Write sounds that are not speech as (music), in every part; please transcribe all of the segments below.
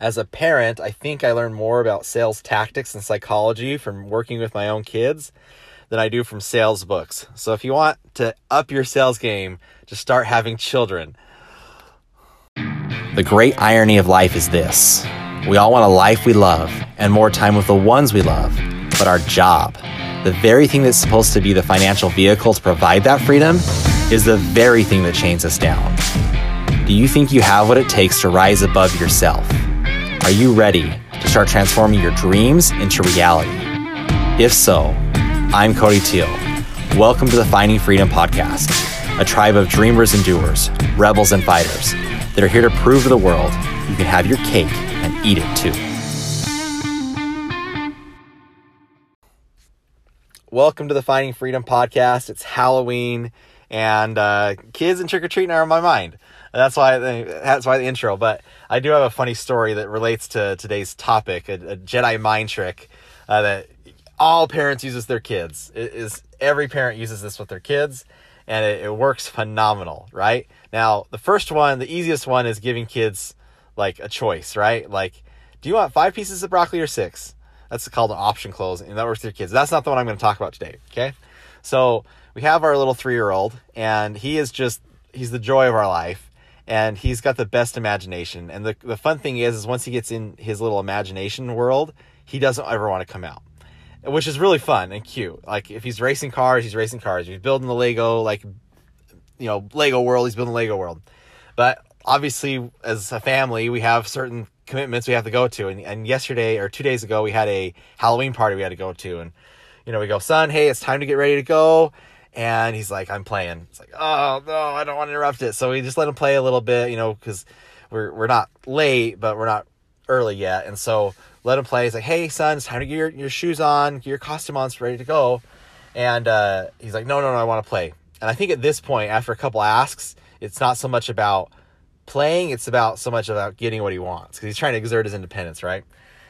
As a parent, I think I learned more about sales tactics and psychology from working with my own kids than I do from sales books. So if you want to up your sales game, just start having children. The great irony of life is this we all want a life we love and more time with the ones we love, but our job, the very thing that's supposed to be the financial vehicle to provide that freedom, is the very thing that chains us down. Do you think you have what it takes to rise above yourself? Are you ready to start transforming your dreams into reality? If so, I'm Cody Teal. Welcome to the Finding Freedom Podcast, a tribe of dreamers and doers, rebels and fighters that are here to prove to the world you can have your cake and eat it too. Welcome to the Finding Freedom Podcast. It's Halloween, and uh, kids and trick or treating are on my mind. That's why that's why the intro. But I do have a funny story that relates to today's topic, a, a Jedi mind trick uh, that all parents uses their kids. It is every parent uses this with their kids, and it, it works phenomenal, right? Now, the first one, the easiest one, is giving kids like a choice, right? Like, do you want five pieces of broccoli or six? That's called an option close, and that works with your kids. That's not the one I'm going to talk about today. Okay, so we have our little three year old, and he is just he's the joy of our life and he's got the best imagination. And the the fun thing is, is once he gets in his little imagination world, he doesn't ever want to come out, which is really fun and cute. Like if he's racing cars, he's racing cars. If he's building the Lego, like you know, Lego world, he's building Lego world. But obviously, as a family, we have certain commitments we have to go to. And, and yesterday or two days ago, we had a Halloween party we had to go to, and you know, we go, son, hey, it's time to get ready to go and he's like, I'm playing. It's like, oh no, I don't want to interrupt it. So we just let him play a little bit, you know, because we're we're not late, but we're not early yet. And so let him play. He's like, hey son, it's time to get your, your shoes on, get your costume on, it's ready to go. And uh, he's like, no, no, no, I want to play. And I think at this point, after a couple asks, it's not so much about playing, it's about so much about getting what he wants because he's trying to exert his independence, right?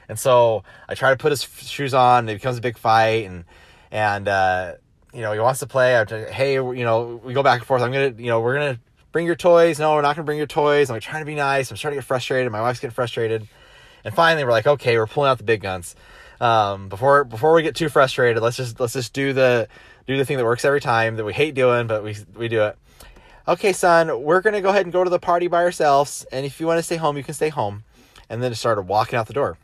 And so I try to put his shoes on, and it becomes a big fight, and and uh, you know, he wants to play. I to, hey, you know, we go back and forth. I'm gonna, you know, we're gonna bring your toys. No, we're not gonna bring your toys. I'm like, trying to be nice. I'm starting to get frustrated. My wife's getting frustrated, and finally, we're like, okay, we're pulling out the big guns. Um, before before we get too frustrated, let's just let's just do the do the thing that works every time that we hate doing, but we we do it. Okay, son, we're gonna go ahead and go to the party by ourselves, and if you want to stay home, you can stay home. And then just started walking out the door.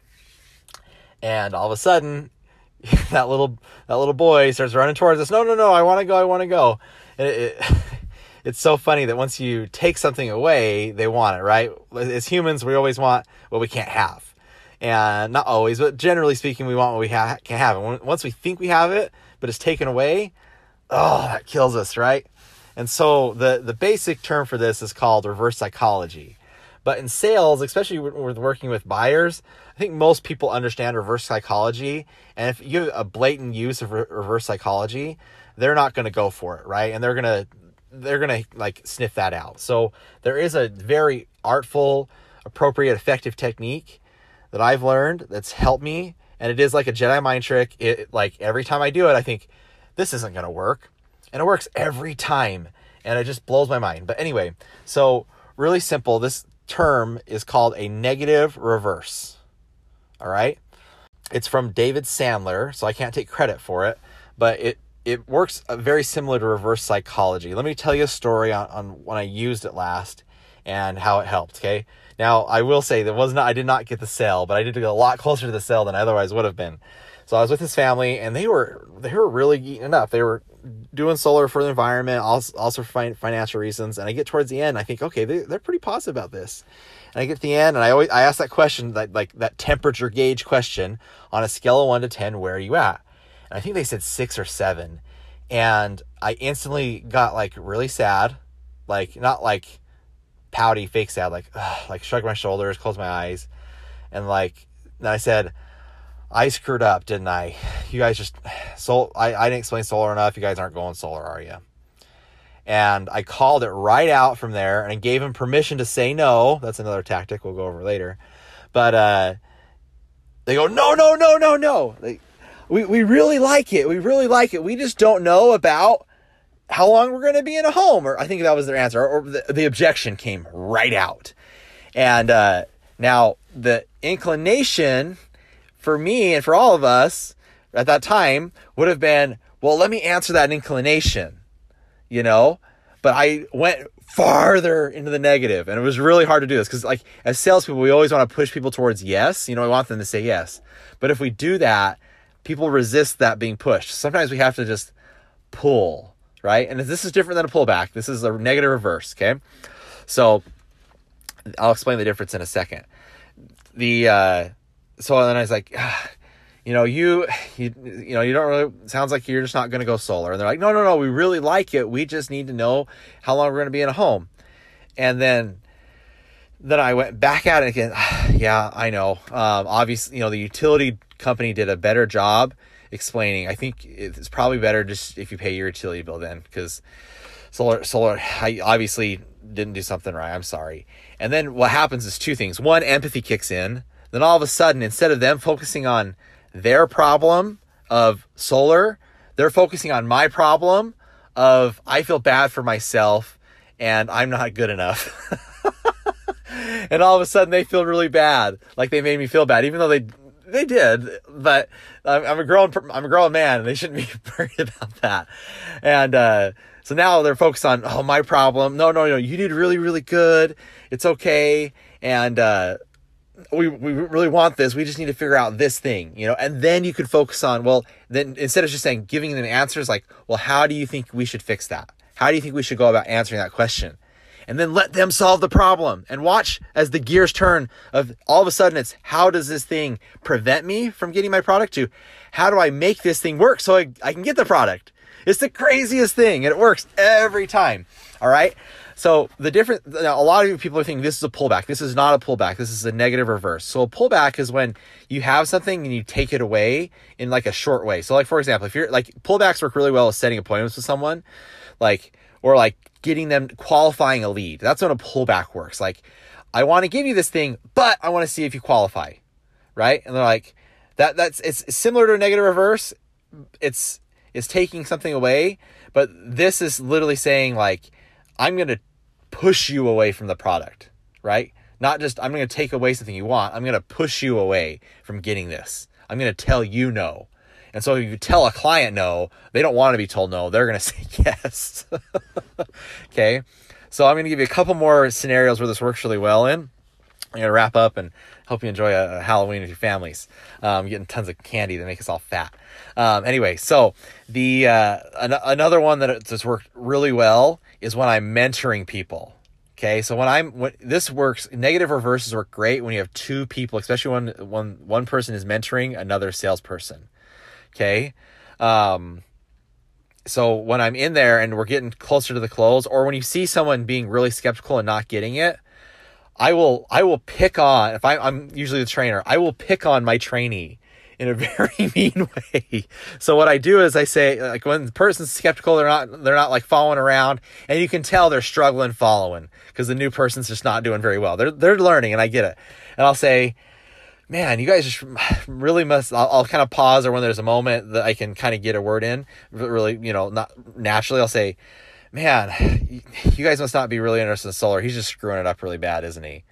And all of a sudden, (laughs) that little that little boy starts running towards us. No, no, no! I want to go! I want to go! And it, it, (laughs) it's so funny that once you take something away, they want it, right? As humans, we always want what we can't have, and not always, but generally speaking, we want what we ha- can have. And once we think we have it, but it's taken away, oh, that kills us, right? And so the the basic term for this is called reverse psychology. But in sales, especially we're working with buyers, I think most people understand reverse psychology. And if you have a blatant use of re- reverse psychology, they're not going to go for it, right? And they're going to they're going to like sniff that out. So there is a very artful, appropriate, effective technique that I've learned that's helped me, and it is like a Jedi mind trick. It like every time I do it, I think this isn't going to work, and it works every time, and it just blows my mind. But anyway, so really simple. This term is called a negative reverse. All right. It's from David Sandler, so I can't take credit for it, but it it works uh, very similar to reverse psychology. Let me tell you a story on, on when I used it last and how it helped. Okay. Now I will say that was not I did not get the sale, but I did get a lot (laughs) closer to the sale than I otherwise would have been. So I was with his family, and they were they were really eating it up. They were doing solar for the environment, also, also for financial reasons. And I get towards the end, I think, okay, they, they're pretty positive about this. And I get to the end, and I always I ask that question, that like that temperature gauge question on a scale of one to ten, where are you at? And I think they said six or seven, and I instantly got like really sad, like not like pouty, fake sad, like ugh, like shrug my shoulders, close my eyes, and like then I said, I screwed up, didn't I? You guys just so I, I didn't explain solar enough. You guys aren't going solar, are you? And I called it right out from there and gave him permission to say no. That's another tactic we'll go over later. But uh, they go, no, no, no, no, no. They, we, we really like it. We really like it. We just don't know about how long we're going to be in a home. Or I think that was their answer. Or, the, the objection came right out. And uh, now the inclination for me and for all of us at that time would have been, well, let me answer that inclination, you know? But I went farther into the negative and it was really hard to do this because like as salespeople, we always want to push people towards yes. You know, we want them to say yes. But if we do that, people resist that being pushed. Sometimes we have to just pull, right? And this is different than a pullback. This is a negative reverse, okay? So I'll explain the difference in a second. The uh so then I was like, ah, you know, you, you, you know, you don't really, sounds like you're just not going to go solar. And they're like, no, no, no, we really like it. We just need to know how long we're going to be in a home. And then, then I went back at it again. (sighs) yeah, I know. Um, obviously, you know, the utility company did a better job explaining. I think it's probably better just if you pay your utility bill then because solar, solar, I obviously didn't do something right. I'm sorry. And then what happens is two things. One, empathy kicks in. Then all of a sudden, instead of them focusing on their problem of solar, they're focusing on my problem of I feel bad for myself and I'm not good enough. (laughs) and all of a sudden they feel really bad, like they made me feel bad, even though they they did. But I'm a grown I'm a grown man, and they shouldn't be (laughs) worried about that. And uh, so now they're focused on oh my problem. No, no, no, you did really really good. It's okay. And uh, we, we really want this. We just need to figure out this thing, you know, and then you could focus on, well, then instead of just saying, giving them answers like, well, how do you think we should fix that? How do you think we should go about answering that question? And then let them solve the problem and watch as the gears turn of all of a sudden it's how does this thing prevent me from getting my product to how do I make this thing work so I, I can get the product? It's the craziest thing and it works every time. All right. So the different, a lot of people are thinking this is a pullback. This is not a pullback. This is a negative reverse. So a pullback is when you have something and you take it away in like a short way. So like, for example, if you're like pullbacks work really well with setting appointments with someone, like, or like getting them qualifying a lead. That's when a pullback works. Like, I want to give you this thing, but I want to see if you qualify. Right. And they're like, that, that's, it's similar to a negative reverse. It's, it's taking something away, but this is literally saying like, I'm going to push you away from the product, right? Not just I'm going to take away something you want. I'm going to push you away from getting this. I'm going to tell you no. And so if you tell a client no, they don't want to be told no. They're going (laughs) to say yes. (laughs) okay. So I'm going to give you a couple more scenarios where this works really well in. I'm going to wrap up and hope you enjoy a, Halloween with your families. Um, getting tons of candy to make us all fat. Um, anyway, so the uh, an- another one that has worked really well is when I'm mentoring people. Okay, so when I'm when this works, negative reverses work great when you have two people, especially when one one person is mentoring another salesperson. Okay, um, so when I'm in there and we're getting closer to the close, or when you see someone being really skeptical and not getting it, I will I will pick on if I, I'm usually the trainer, I will pick on my trainee in a (laughs) very mean way. So what I do is I say like when the person's skeptical, they're not they're not like following around, and you can tell they're struggling following because the new person's just not doing very well. They're they're learning, and I get it. And I'll say, man, you guys just (sighs) really must. I'll, I'll kind of pause, or when there's a moment that I can kind of get a word in, really, you know, not naturally. I'll say, man, you guys must not be really interested in solar. He's just screwing it up really bad, isn't he?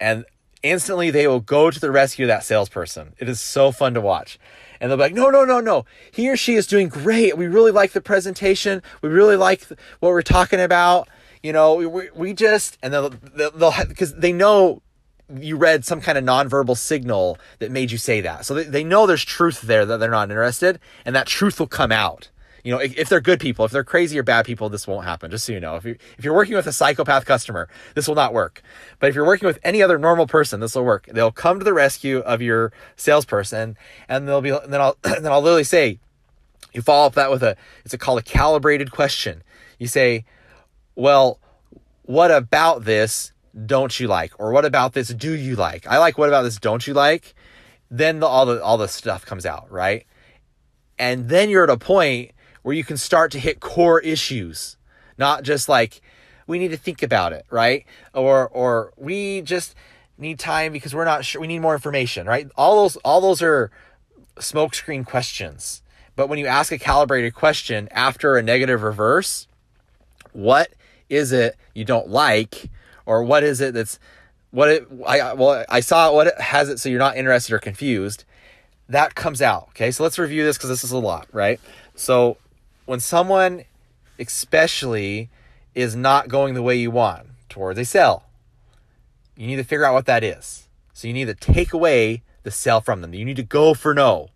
And instantly they will go to the rescue of that salesperson. It is so fun to watch. And they'll be like, no, no, no, no. He or she is doing great. We really like the presentation. We really like what we're talking about. You know, we, we just, and they'll, they'll, have because they know you read some kind of nonverbal signal that made you say that. So they, they know there's truth there that they're not interested, and that truth will come out you know, if, if, they're good people, if they're crazy or bad people, this won't happen. Just so you know, if you if you're working with a psychopath customer, this will not work. But if you're working with any other normal person, this will work. They'll come to the rescue of your salesperson, and they'll be. And then I'll (clears throat) then I'll literally say, you follow up that with a it's a called a calibrated question. You say, well, what about this don't you like, or what about this do you like? I like what about this don't you like? Then the, all the all the stuff comes out, right? And then you're at a point where you can start to hit core issues, not just like we need to think about it, right? Or or we just need time because we're not sure we need more information, right? All those all those are smokescreen questions. But when you ask a calibrated question after a negative reverse, what is it you don't like or what is it that's what it I well I saw what it has it so you're not interested or confused. That comes out. Okay, so let's review this because this is a lot, right? So when someone especially is not going the way you want towards a sell, you need to figure out what that is. So you need to take away the sell from them. You need to go for no.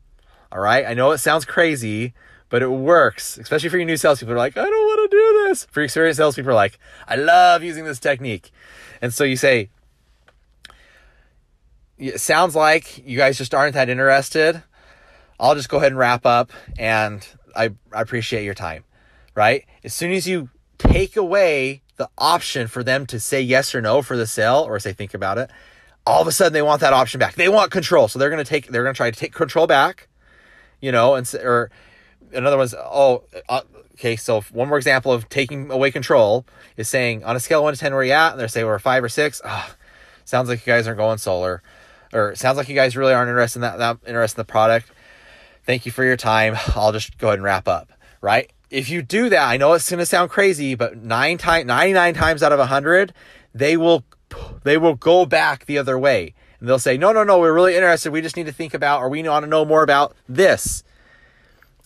All right. I know it sounds crazy, but it works, especially for your new salespeople. Are like, I don't want to do this. For experienced salespeople, are like, I love using this technique. And so you say, it sounds like you guys just aren't that interested. I'll just go ahead and wrap up and I, I appreciate your time, right? As soon as you take away the option for them to say yes or no for the sale or say think about it, all of a sudden they want that option back. They want control. So they're going to take, they're going to try to take control back, you know, and, or another one's, oh, uh, okay. So one more example of taking away control is saying on a scale of one to 10, where you at? And they're saying we're five or six. Oh, sounds like you guys aren't going solar or sounds like you guys really aren't interested in that, that interested in the product. Thank you for your time. I'll just go ahead and wrap up. Right. If you do that, I know it's going to sound crazy, but nine times, 99 times out of a hundred, they will, they will go back the other way and they'll say, no, no, no, we're really interested. We just need to think about, or we want to know more about this.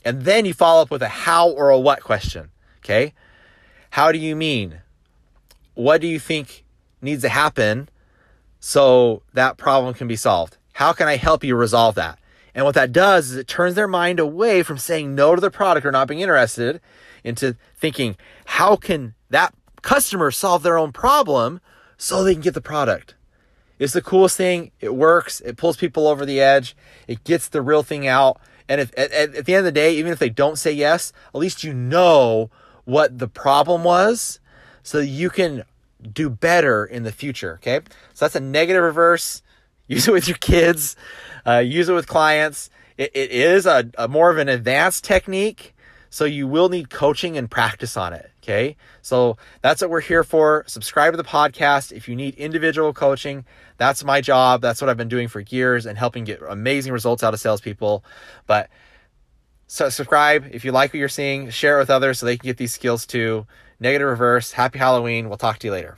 And then you follow up with a how or a what question. Okay. How do you mean? What do you think needs to happen so that problem can be solved? How can I help you resolve that? And what that does is it turns their mind away from saying no to the product or not being interested into thinking, how can that customer solve their own problem so they can get the product? It's the coolest thing. It works. It pulls people over the edge. It gets the real thing out. And if at, at the end of the day, even if they don't say yes, at least you know what the problem was so you can do better in the future. Okay. So that's a negative reverse. Use it with your kids, uh, use it with clients. it, it is a, a more of an advanced technique. So you will need coaching and practice on it. Okay. So that's what we're here for. Subscribe to the podcast. If you need individual coaching, that's my job. That's what I've been doing for years and helping get amazing results out of salespeople. But so subscribe if you like what you're seeing, share it with others so they can get these skills too. Negative reverse. Happy Halloween. We'll talk to you later.